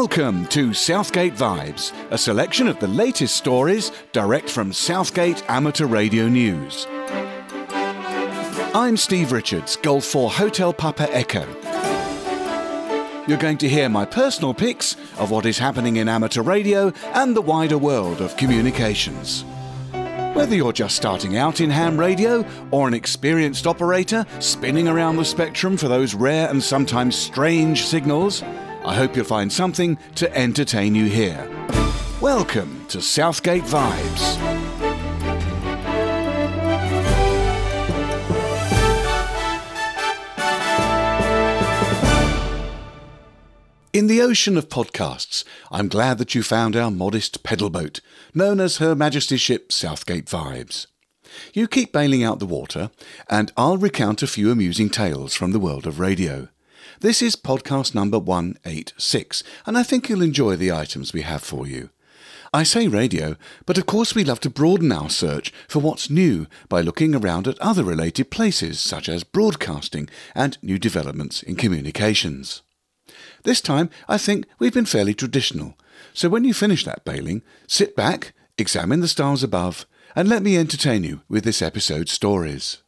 Welcome to Southgate Vibes, a selection of the latest stories direct from Southgate Amateur Radio News. I'm Steve Richards, Golf 4 Hotel Papa Echo. You're going to hear my personal picks of what is happening in amateur radio and the wider world of communications. Whether you're just starting out in ham radio or an experienced operator spinning around the spectrum for those rare and sometimes strange signals, I hope you'll find something to entertain you here. Welcome to Southgate Vibes. In the ocean of podcasts, I'm glad that you found our modest pedal boat, known as Her Majesty's ship Southgate Vibes. You keep bailing out the water, and I'll recount a few amusing tales from the world of radio. This is podcast number 186, and I think you'll enjoy the items we have for you. I say radio, but of course we love to broaden our search for what's new by looking around at other related places such as broadcasting and new developments in communications. This time, I think we've been fairly traditional, so when you finish that bailing, sit back, examine the stars above, and let me entertain you with this episode's stories.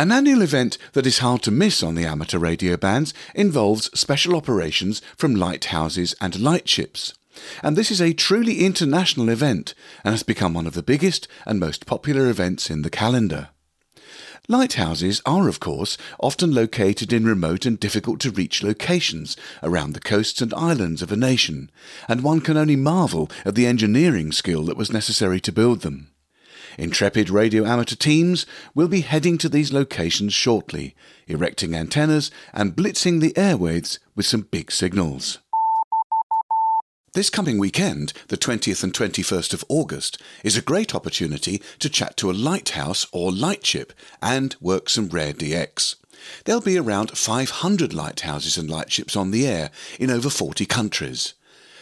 An annual event that is hard to miss on the amateur radio bands involves special operations from lighthouses and lightships. And this is a truly international event and has become one of the biggest and most popular events in the calendar. Lighthouses are, of course, often located in remote and difficult to reach locations around the coasts and islands of a nation, and one can only marvel at the engineering skill that was necessary to build them. Intrepid radio amateur teams will be heading to these locations shortly, erecting antennas and blitzing the airwaves with some big signals. This coming weekend, the 20th and 21st of August, is a great opportunity to chat to a lighthouse or lightship and work some rare DX. There'll be around 500 lighthouses and lightships on the air in over 40 countries.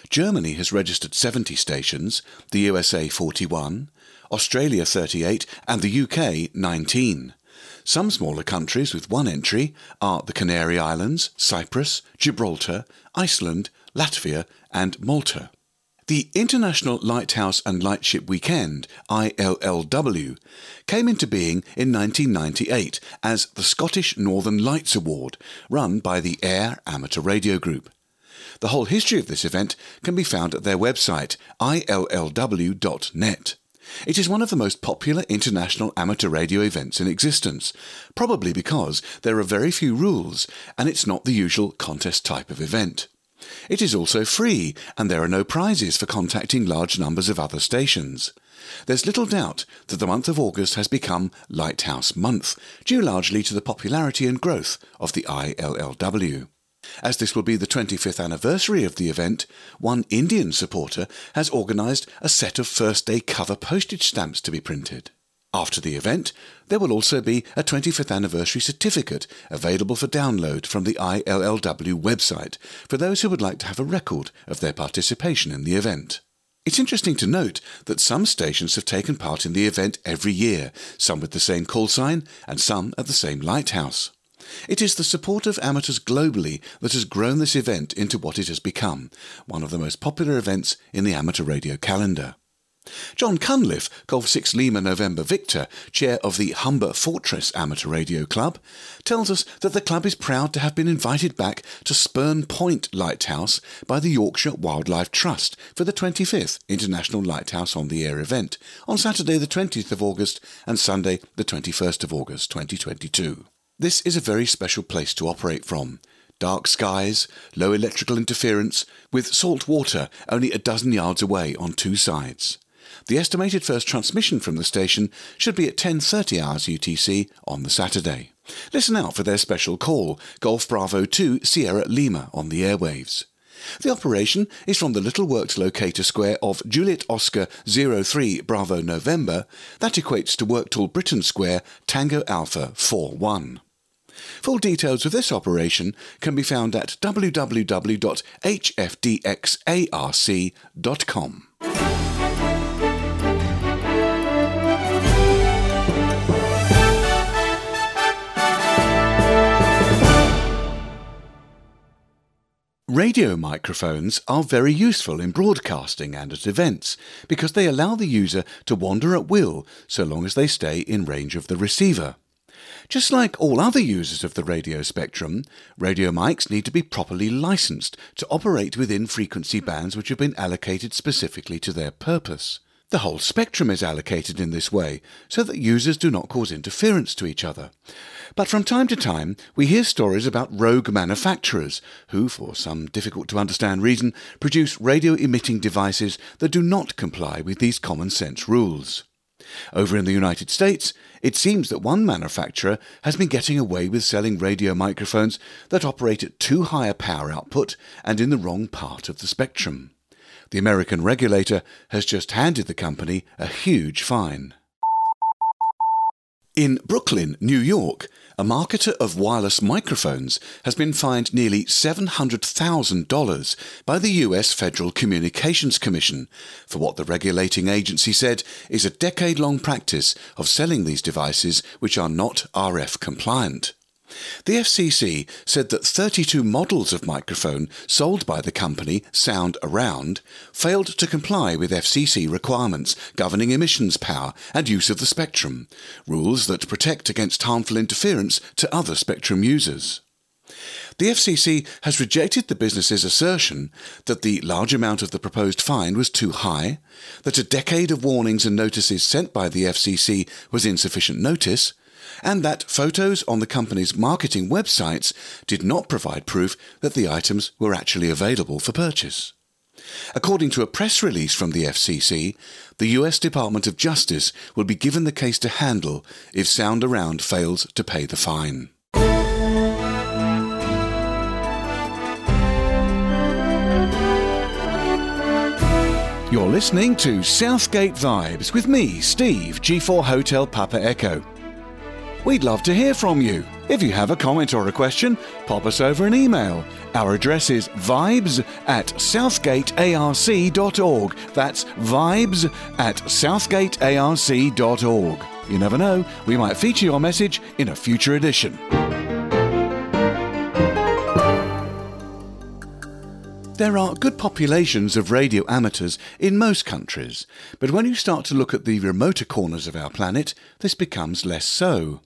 Germany has registered 70 stations, the USA 41, Australia 38, and the UK 19. Some smaller countries with one entry are the Canary Islands, Cyprus, Gibraltar, Iceland, Latvia, and Malta. The International Lighthouse and Lightship Weekend, ILLW, came into being in 1998 as the Scottish Northern Lights Award, run by the Ayr Amateur Radio Group. The whole history of this event can be found at their website, illw.net. It is one of the most popular international amateur radio events in existence, probably because there are very few rules and it's not the usual contest type of event. It is also free, and there are no prizes for contacting large numbers of other stations. There's little doubt that the month of August has become Lighthouse Month, due largely to the popularity and growth of the ILLW. As this will be the 25th anniversary of the event, one Indian supporter has organised a set of first day cover postage stamps to be printed. After the event, there will also be a 25th anniversary certificate available for download from the ILLW website for those who would like to have a record of their participation in the event. It's interesting to note that some stations have taken part in the event every year, some with the same call sign and some at the same lighthouse. It is the support of amateurs globally that has grown this event into what it has become, one of the most popular events in the amateur radio calendar. John Cunliffe, Golf 6 Lima November Victor, chair of the Humber Fortress Amateur Radio Club, tells us that the club is proud to have been invited back to Spurn Point Lighthouse by the Yorkshire Wildlife Trust for the 25th International Lighthouse on the Air event on Saturday the 20th of August and Sunday the 21st of August 2022. This is a very special place to operate from. Dark skies, low electrical interference, with salt water only a dozen yards away on two sides. The estimated first transmission from the station should be at 10:30 hours UTC on the Saturday. Listen out for their special call, Golf Bravo 2 Sierra Lima on the airwaves. The operation is from the Little worked locator square of Juliet Oscar 03 Bravo November. That equates to Worked All Britain Square Tango Alpha 41. Full details of this operation can be found at www.hfdxarc.com. Radio microphones are very useful in broadcasting and at events because they allow the user to wander at will so long as they stay in range of the receiver. Just like all other users of the radio spectrum, radio mics need to be properly licensed to operate within frequency bands which have been allocated specifically to their purpose. The whole spectrum is allocated in this way so that users do not cause interference to each other. But from time to time, we hear stories about rogue manufacturers who, for some difficult to understand reason, produce radio emitting devices that do not comply with these common sense rules. Over in the United States, it seems that one manufacturer has been getting away with selling radio microphones that operate at too high a power output and in the wrong part of the spectrum. The American regulator has just handed the company a huge fine. In Brooklyn, New York, a marketer of wireless microphones has been fined nearly $700,000 by the US Federal Communications Commission for what the regulating agency said is a decade long practice of selling these devices which are not RF compliant. The FCC said that 32 models of microphone sold by the company Sound Around failed to comply with FCC requirements governing emissions power and use of the spectrum, rules that protect against harmful interference to other spectrum users. The FCC has rejected the business's assertion that the large amount of the proposed fine was too high, that a decade of warnings and notices sent by the FCC was insufficient notice, and that photos on the company's marketing websites did not provide proof that the items were actually available for purchase. According to a press release from the FCC, the US Department of Justice will be given the case to handle if Sound Around fails to pay the fine. You're listening to Southgate Vibes with me, Steve, G4 Hotel Papa Echo. We'd love to hear from you. If you have a comment or a question, pop us over an email. Our address is vibes at southgatearc.org. That's vibes at southgatearc.org. You never know, we might feature your message in a future edition. There are good populations of radio amateurs in most countries, but when you start to look at the remoter corners of our planet, this becomes less so.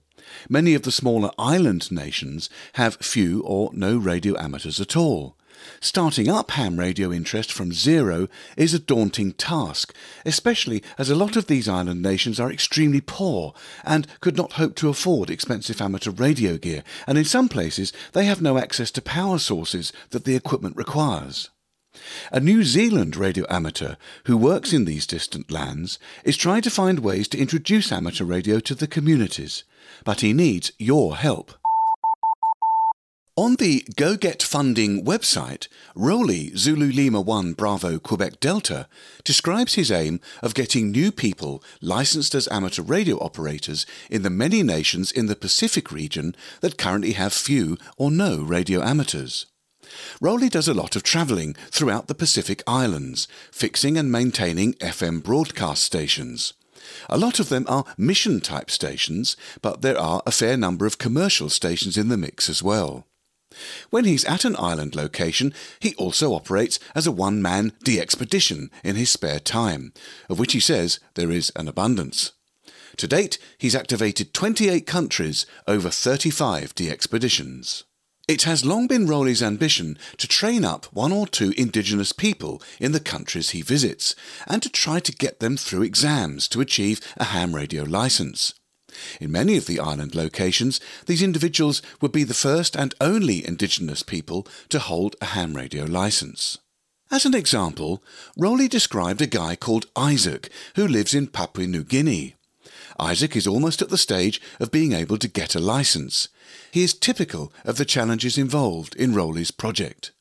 Many of the smaller island nations have few or no radio amateurs at all. Starting up ham radio interest from zero is a daunting task, especially as a lot of these island nations are extremely poor and could not hope to afford expensive amateur radio gear, and in some places they have no access to power sources that the equipment requires. A New Zealand radio amateur who works in these distant lands is trying to find ways to introduce amateur radio to the communities, but he needs your help. On the Go Get Funding website, Rowley Zulu Lima 1 Bravo Quebec Delta describes his aim of getting new people licensed as amateur radio operators in the many nations in the Pacific region that currently have few or no radio amateurs. Rowley does a lot of travelling throughout the Pacific Islands, fixing and maintaining FM broadcast stations. A lot of them are mission type stations, but there are a fair number of commercial stations in the mix as well. When he's at an island location, he also operates as a one man DXpedition in his spare time, of which he says there is an abundance. To date, he's activated 28 countries over 35 DXpeditions. It has long been Rowley's ambition to train up one or two Indigenous people in the countries he visits, and to try to get them through exams to achieve a ham radio license. In many of the island locations, these individuals would be the first and only Indigenous people to hold a ham radio license. As an example, Rowley described a guy called Isaac who lives in Papua New Guinea. Isaac is almost at the stage of being able to get a license. He is typical of the challenges involved in Rowley's project.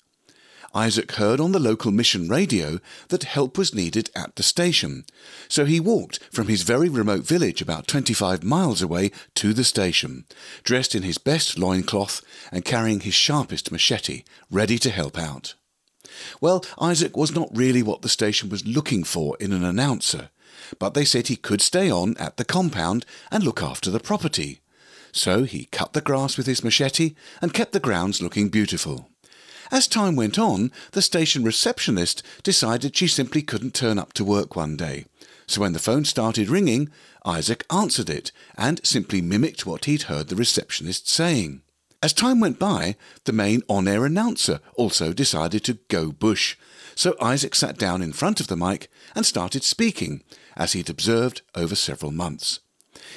Isaac heard on the local mission radio that help was needed at the station, so he walked from his very remote village about 25 miles away to the station, dressed in his best loincloth and carrying his sharpest machete, ready to help out. Well, Isaac was not really what the station was looking for in an announcer, but they said he could stay on at the compound and look after the property. So he cut the grass with his machete and kept the grounds looking beautiful. As time went on, the station receptionist decided she simply couldn't turn up to work one day. So when the phone started ringing, Isaac answered it and simply mimicked what he'd heard the receptionist saying. As time went by, the main on air announcer also decided to go bush. So Isaac sat down in front of the mic and started speaking, as he'd observed over several months.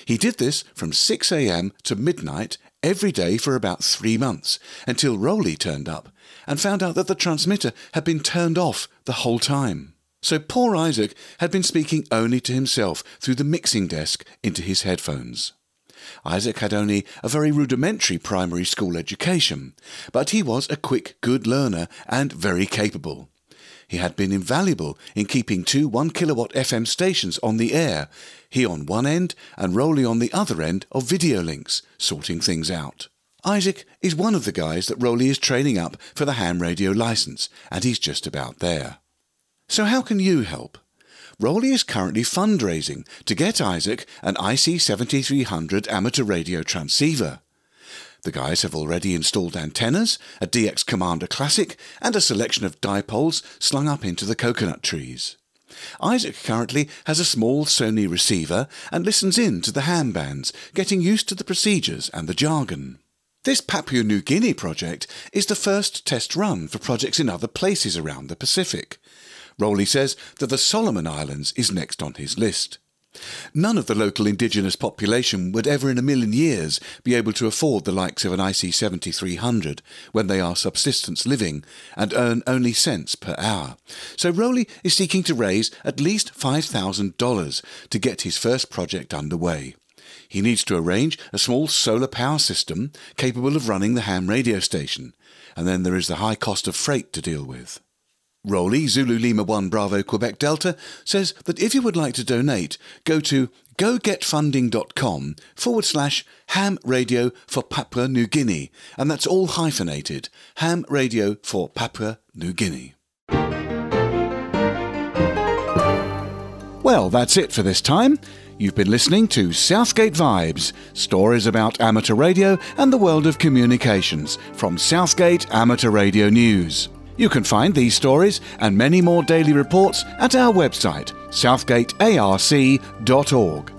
He did this from 6 a.m. to midnight every day for about three months, until Rowley turned up and found out that the transmitter had been turned off the whole time. So poor Isaac had been speaking only to himself through the mixing desk into his headphones. Isaac had only a very rudimentary primary school education, but he was a quick, good learner and very capable. He had been invaluable in keeping two 1 kilowatt FM stations on the air, he on one end and Rowley on the other end of video links, sorting things out. Isaac is one of the guys that Rowley is training up for the ham radio license, and he's just about there. So how can you help? Rowley is currently fundraising to get Isaac an IC7300 amateur radio transceiver. The guys have already installed antennas, a DX Commander Classic, and a selection of dipoles slung up into the coconut trees. Isaac currently has a small Sony receiver and listens in to the ham bands, getting used to the procedures and the jargon. This Papua New Guinea project is the first test run for projects in other places around the Pacific. Rowley says that the Solomon Islands is next on his list. None of the local indigenous population would ever in a million years be able to afford the likes of an IC 7300 when they are subsistence living and earn only cents per hour. So Rowley is seeking to raise at least $5,000 to get his first project underway. He needs to arrange a small solar power system capable of running the ham radio station, and then there is the high cost of freight to deal with. Rowley, Zulu Lima 1 Bravo Quebec Delta, says that if you would like to donate, go to gogetfunding.com forward slash ham radio for Papua New Guinea, and that's all hyphenated ham radio for Papua New Guinea. Well, that's it for this time. You've been listening to Southgate Vibes, stories about amateur radio and the world of communications from Southgate Amateur Radio News. You can find these stories and many more daily reports at our website, southgatearc.org.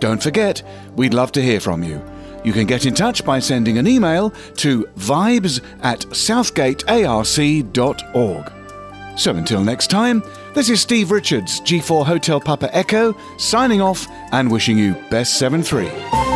Don't forget, we'd love to hear from you. You can get in touch by sending an email to vibes at southgatearc.org. So until next time, this is Steve Richards, G4 Hotel Papa Echo, signing off and wishing you best 7 3.